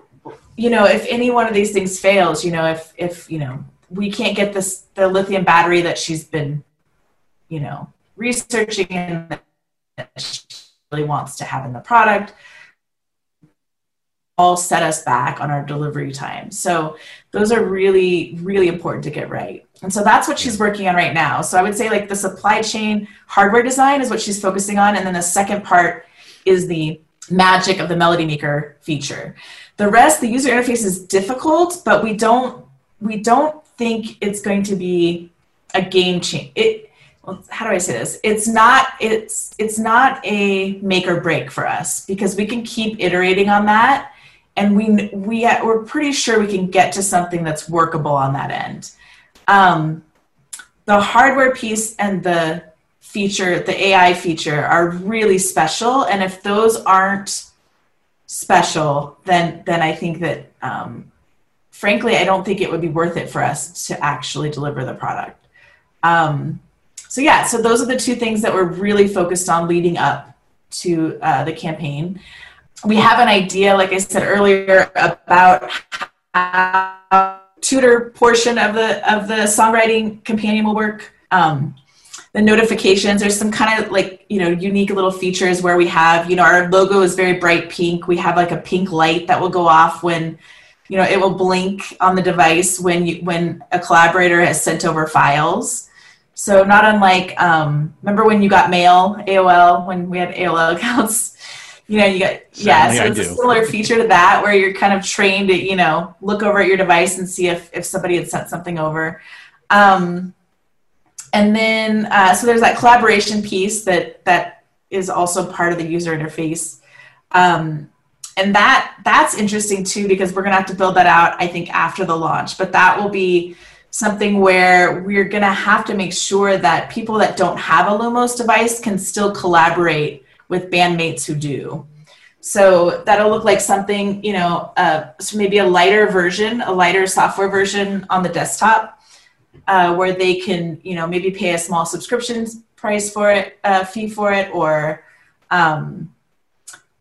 you know if any one of these things fails you know if if you know we can't get this the lithium battery that she's been you know researching and that she really wants to have in the product all set us back on our delivery time. So those are really, really important to get right. And so that's what she's working on right now. So I would say like the supply chain hardware design is what she's focusing on. And then the second part is the magic of the Melody Maker feature. The rest, the user interface is difficult, but we don't we don't think it's going to be a game change. It well, how do I say this? It's not it's it's not a make or break for us because we can keep iterating on that and we we we're pretty sure we can get to something that's workable on that end. Um, the hardware piece and the feature, the AI feature, are really special, and if those aren't special, then then I think that um, frankly, I don't think it would be worth it for us to actually deliver the product. Um, so yeah, so those are the two things that we're really focused on leading up to uh, the campaign we have an idea, like I said earlier, about how tutor portion of the of the songwriting companion will work. Um, the notifications, there's some kind of like you know unique little features where we have you know our logo is very bright pink. We have like a pink light that will go off when you know it will blink on the device when you when a collaborator has sent over files. So not unlike um, remember when you got mail AOL when we had AOL accounts you know, you got yeah. So it's a similar feature to that where you're kind of trained to you know look over at your device and see if if somebody had sent something over. Um, and then uh, so there's that collaboration piece that that is also part of the user interface. Um, and that that's interesting too because we're gonna have to build that out I think after the launch. But that will be something where we're gonna have to make sure that people that don't have a Lumos device can still collaborate with bandmates who do. So that'll look like something, you know, uh, so maybe a lighter version, a lighter software version on the desktop, uh, where they can, you know, maybe pay a small subscription price for it, uh, fee for it, or um,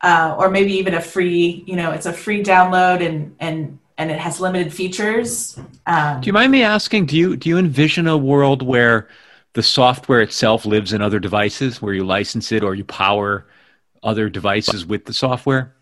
uh, or maybe even a free, you know, it's a free download and and and it has limited features.
Um, do you mind me asking? Do you do you envision a world where the software itself lives in other devices where you license it or you power other devices with the software?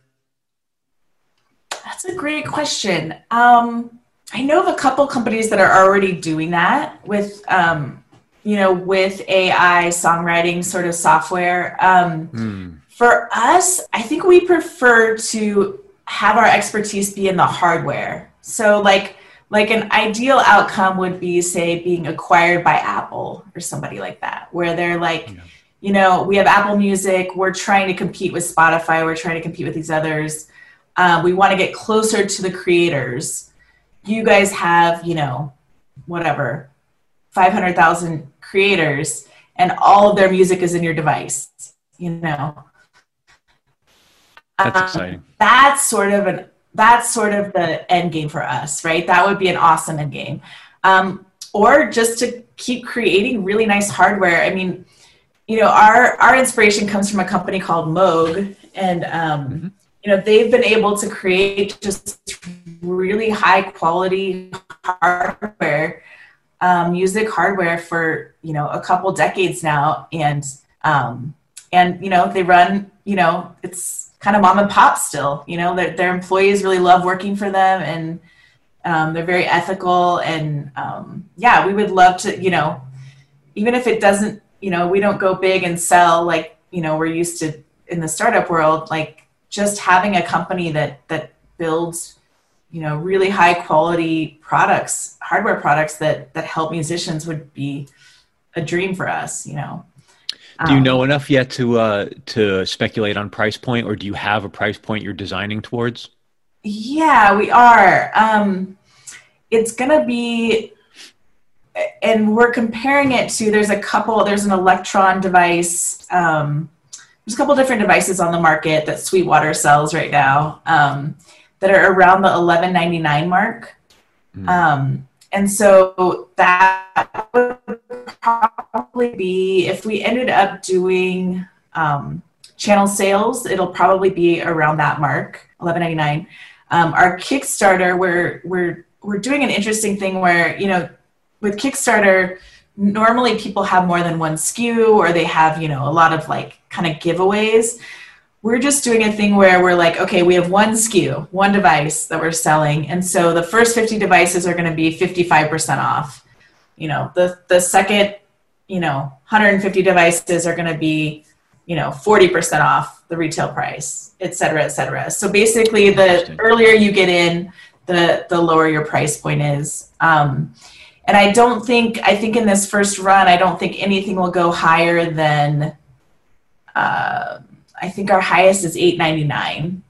That's a great question. Um, I know of a couple companies that are already doing that with, um, you know, with AI songwriting sort of software. Um, hmm. For us, I think we prefer to have our expertise be in the hardware. So, like, like an ideal outcome would be say being acquired by apple or somebody like that where they're like yeah. you know we have apple music we're trying to compete with spotify we're trying to compete with these others um, we want to get closer to the creators you guys have you know whatever 500000 creators and all of their music is in your device you know
that's um, exciting
that's sort of an that's sort of the end game for us, right? That would be an awesome end game. Um, or just to keep creating really nice hardware. I mean, you know, our our inspiration comes from a company called Moog, and um, mm-hmm. you know, they've been able to create just really high quality hardware, um, music hardware for you know a couple decades now, and um, and you know they run, you know, it's kind of mom and pop still. You know, their, their employees really love working for them and um, they're very ethical. And um, yeah, we would love to, you know, even if it doesn't, you know, we don't go big and sell like, you know, we're used to in the startup world, like just having a company that, that builds, you know, really high quality products, hardware products that, that help musicians would be a dream for us, you know.
Do you um, know enough yet to uh, to speculate on price point, or do you have a price point you're designing towards?
Yeah, we are. Um, it's gonna be, and we're comparing it to. There's a couple. There's an Elektron device. Um, there's a couple different devices on the market that Sweetwater sells right now um, that are around the 11.99 mark. Mm. Um, and so that would probably be if we ended up doing um, channel sales, it'll probably be around that mark, eleven ninety nine. Um, our Kickstarter, we're we're we're doing an interesting thing where you know with Kickstarter, normally people have more than one SKU or they have you know a lot of like kind of giveaways. We're just doing a thing where we're like, okay, we have one SKU, one device that we're selling. And so the first 50 devices are going to be 55% off. You know, the, the second, you know, 150 devices are going to be, you know, 40% off the retail price, et cetera, et cetera. So basically the earlier you get in, the, the lower your price point is. Um, and I don't think, I think in this first run, I don't think anything will go higher than, uh, I think our highest is eight ninety nine.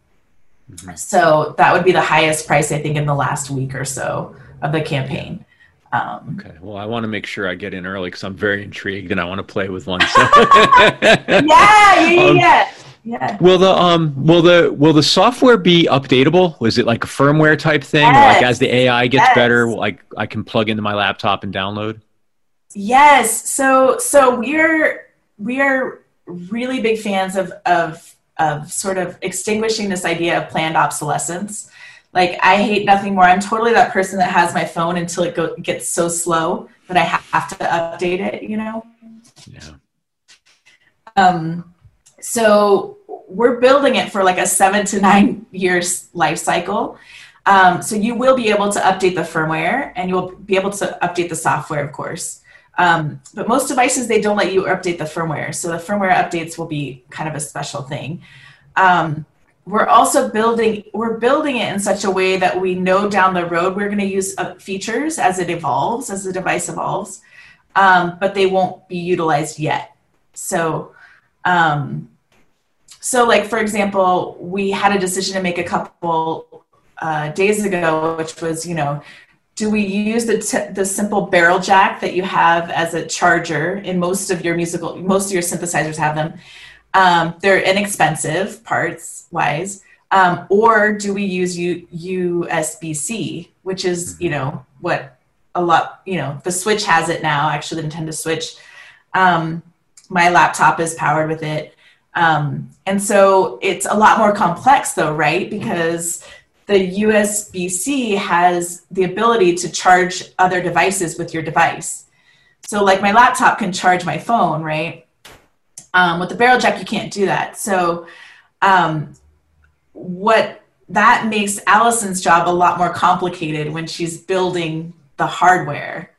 Mm-hmm. So that would be the highest price I think in the last week or so of the campaign.
Um, okay. Well, I want to make sure I get in early because I'm very intrigued and I want to play with one.
So. yeah, yeah, um, yeah. Yeah.
Will the um will the will the software be updatable? Was it like a firmware type thing? Yes. like as the AI gets yes. better, like I can plug into my laptop and download?
Yes. So so we're we are really big fans of of of sort of extinguishing this idea of planned obsolescence. Like I hate nothing more. I'm totally that person that has my phone until it go, gets so slow that I have to update it. You know. Yeah. Um. So we're building it for like a seven to nine years life cycle. Um, so you will be able to update the firmware and you'll be able to update the software, of course. Um, but most devices, they don't let you update the firmware. So the firmware updates will be kind of a special thing. Um, we're also building, we're building it in such a way that we know down the road we're going to use uh, features as it evolves, as the device evolves, um, but they won't be utilized yet. So, um, so like for example, we had a decision to make a couple uh, days ago, which was, you know, do we use the, t- the simple barrel jack that you have as a charger in most of your musical most of your synthesizers have them? Um, they're inexpensive parts wise. Um, or do we use U- usb-c which is you know what a lot you know the switch has it now actually the nintendo switch. Um, my laptop is powered with it. Um, and so it's a lot more complex though right? Because the USB C has the ability to charge other devices with your device. So, like my laptop can charge my phone, right? Um, with the barrel jack, you can't do that. So, um, what that makes Allison's job a lot more complicated when she's building the hardware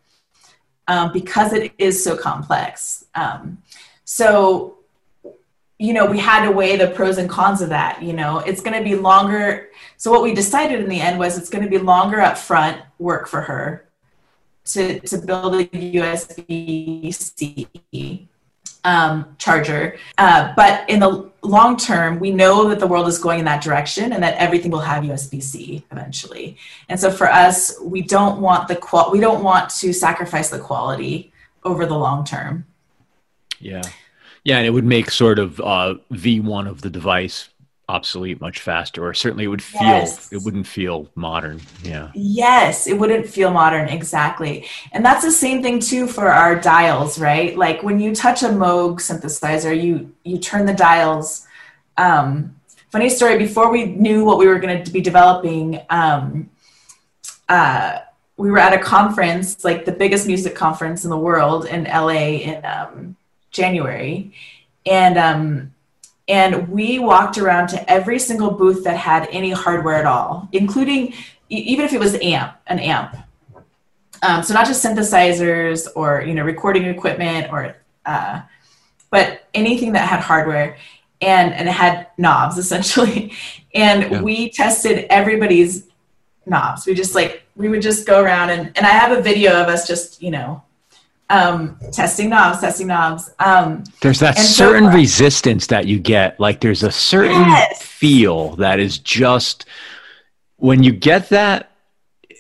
um, because it is so complex. Um, so, you know, we had to weigh the pros and cons of that. You know, it's going to be longer. So what we decided in the end was it's going to be longer upfront work for her to to build a USB C um, charger. Uh, but in the long term, we know that the world is going in that direction and that everything will have USB C eventually. And so for us, we don't want the qual we don't want to sacrifice the quality over the long term.
Yeah. Yeah, and it would make sort of uh, V1 of the device obsolete much faster, or certainly it would feel yes. it wouldn't feel modern. Yeah.
Yes, it wouldn't feel modern exactly, and that's the same thing too for our dials, right? Like when you touch a Moog synthesizer, you you turn the dials. Um, funny story. Before we knew what we were going to be developing. Um, uh, we were at a conference, like the biggest music conference in the world in LA in um, January, and um, and we walked around to every single booth that had any hardware at all, including even if it was amp, an amp. Um, so not just synthesizers or you know recording equipment or uh, but anything that had hardware and and it had knobs essentially and yeah. we tested everybody's knobs we just like we would just go around and and i have a video of us just you know um, testing knobs, testing knobs. Um,
there's that certain so, resistance that you get. Like there's a certain yes. feel that is just when you get that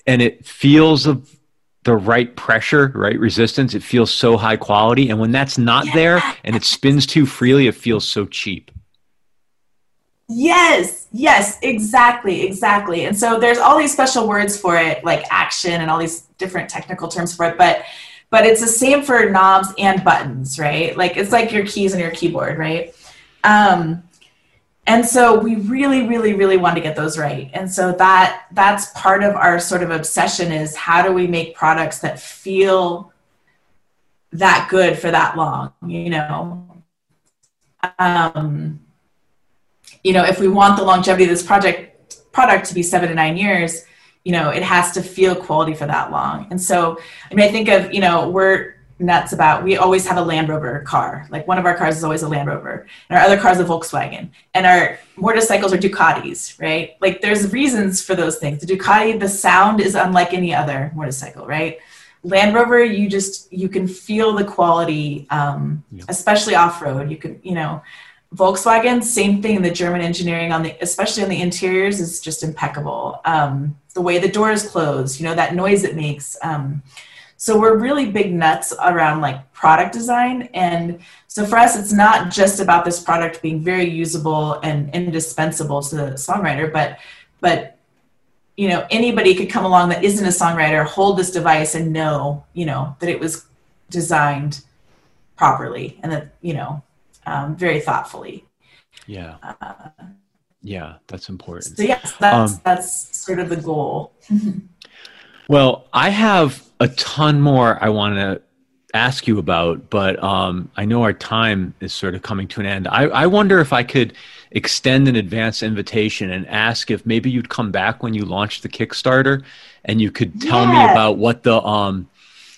and it feels of the right pressure, right resistance, it feels so high quality. And when that's not yes. there and it spins too freely, it feels so cheap.
Yes, yes, exactly, exactly. And so there's all these special words for it, like action and all these different technical terms for it. But but it's the same for knobs and buttons, right? Like it's like your keys on your keyboard, right? Um, and so we really, really, really want to get those right. And so that that's part of our sort of obsession is how do we make products that feel that good for that long, you know? Um, you know, if we want the longevity of this project product to be seven to nine years, you know, it has to feel quality for that long. And so, I mean, I think of, you know, we're nuts about, we always have a Land Rover car. Like one of our cars is always a Land Rover and our other car is a Volkswagen and our motorcycles are Ducatis, right? Like there's reasons for those things. The Ducati, the sound is unlike any other motorcycle, right? Land Rover, you just you can feel the quality, um, yeah. especially off road. You can, you know, Volkswagen, same thing. The German engineering on the, especially on the interiors, is just impeccable. Um, the way the doors close, you know, that noise it makes. Um, so we're really big nuts around like product design, and so for us, it's not just about this product being very usable and indispensable to the songwriter, but but you know anybody could come along that isn't a songwriter hold this device and know you know that it was designed properly and that you know um, very thoughtfully.
Yeah. Uh, yeah that's important.
so yes that's um, that's sort of the goal.
Well i have a ton more i want to ask you about but um, i know our time is sort of coming to an end. I, I wonder if i could extend an advance invitation and ask if maybe you'd come back when you launched the Kickstarter and you could tell me about what the um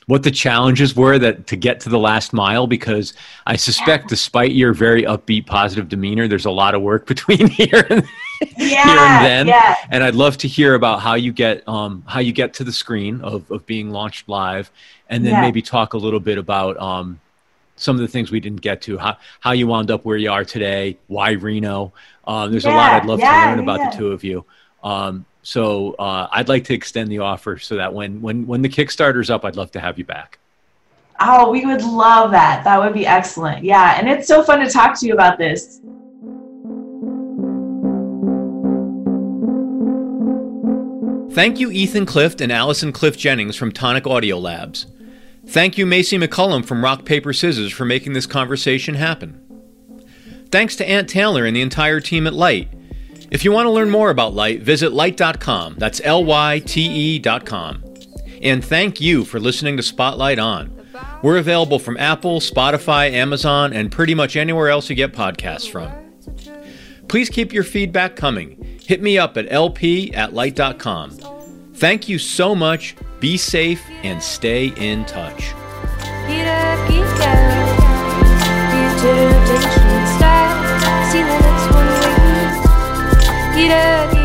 what the challenges were that to get to the last mile because I suspect yeah. despite your very upbeat positive demeanor there's a lot of work between here and yeah, here and then yeah. and I'd love to hear about how you get um how you get to the screen of of being launched live and then maybe talk a little bit about um some of the things we didn't get to, how, how you wound up where you are today, why Reno. Um, there's a lot I'd love to learn about the two of you. Um, so uh, I'd like to extend the offer so that when, when, when the Kickstarter's up, I'd love to have you back.
Oh, we would love that. That would be excellent. Yeah. And it's so fun to talk to you about this.
Thank you, Ethan Clift and Allison Clift Jennings from Tonic Audio Labs. Thank you, Macy McCullum from Rock Paper Scissors, for making this conversation happen. Thanks to Ant Taylor and the entire team at Lyte. If you want to learn more about Lyte, visit lyte.com. That's L Y T E.com. And thank you for listening to Spotlight On. We're available from Apple, Spotify, Amazon, and pretty much anywhere else you get podcasts from. Please keep your feedback coming. Hit me up at lp at lyte.com. Thank you so much be safe and stay in touch. Get